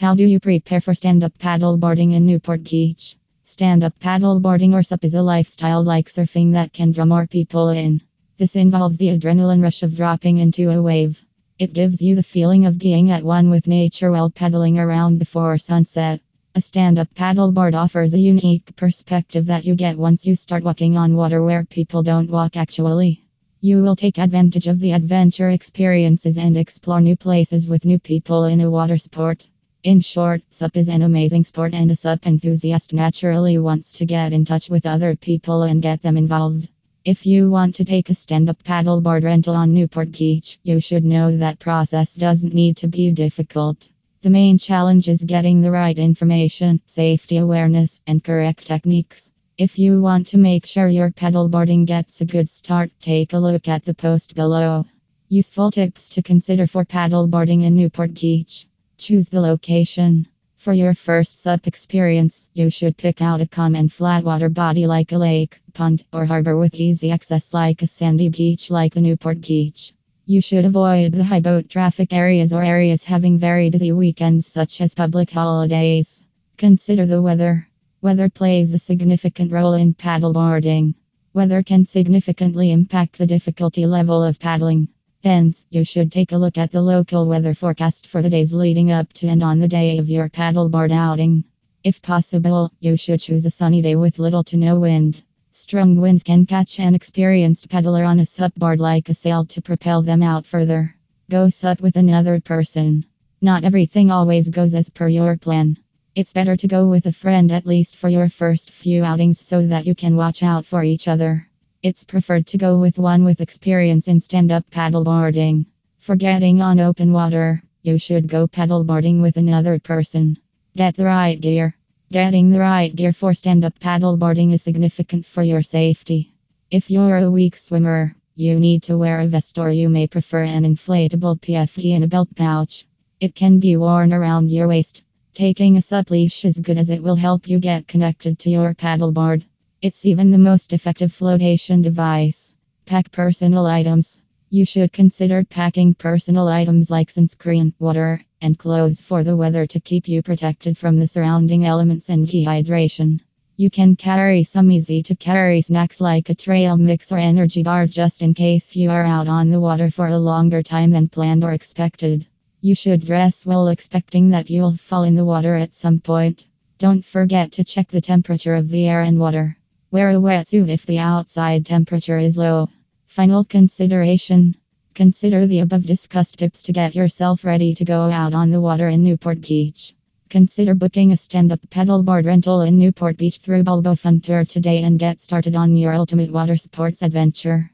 How do you prepare for stand up paddleboarding in Newport Beach? Stand up paddleboarding or SUP is a lifestyle like surfing that can draw more people in. This involves the adrenaline rush of dropping into a wave. It gives you the feeling of being at one with nature while paddling around before sunset. A stand up paddleboard offers a unique perspective that you get once you start walking on water where people don't walk actually. You will take advantage of the adventure experiences and explore new places with new people in a water sport. In short, SUP is an amazing sport, and a SUP enthusiast naturally wants to get in touch with other people and get them involved. If you want to take a stand up paddleboard rental on Newport Beach, you should know that process doesn't need to be difficult. The main challenge is getting the right information, safety awareness, and correct techniques. If you want to make sure your paddleboarding gets a good start, take a look at the post below. Useful tips to consider for paddleboarding in Newport Beach. Choose the location. For your first SUP experience, you should pick out a calm and flat water body like a lake, pond, or harbor with easy access like a sandy beach like the Newport Beach. You should avoid the high boat traffic areas or areas having very busy weekends such as public holidays. Consider the weather. Weather plays a significant role in paddleboarding. Weather can significantly impact the difficulty level of paddling. Hence, you should take a look at the local weather forecast for the days leading up to and on the day of your paddleboard outing. If possible, you should choose a sunny day with little to no wind. Strong winds can catch an experienced paddler on a SUP board like a sail to propel them out further. Go SUP with another person. Not everything always goes as per your plan. It's better to go with a friend at least for your first few outings so that you can watch out for each other. It's preferred to go with one with experience in stand up paddleboarding. For getting on open water, you should go paddleboarding with another person. Get the right gear. Getting the right gear for stand up paddleboarding is significant for your safety. If you're a weak swimmer, you need to wear a vest or you may prefer an inflatable PFD in a belt pouch. It can be worn around your waist. Taking a SUP leash is good as it will help you get connected to your paddleboard. It's even the most effective flotation device. Pack personal items. You should consider packing personal items like sunscreen, water, and clothes for the weather to keep you protected from the surrounding elements and dehydration. You can carry some easy to carry snacks like a trail mix or energy bars just in case you are out on the water for a longer time than planned or expected. You should dress well, expecting that you'll fall in the water at some point. Don't forget to check the temperature of the air and water. Wear a wetsuit if the outside temperature is low. Final consideration Consider the above discussed tips to get yourself ready to go out on the water in Newport Beach. Consider booking a stand up paddleboard rental in Newport Beach through Balboa Fun today and get started on your ultimate water sports adventure.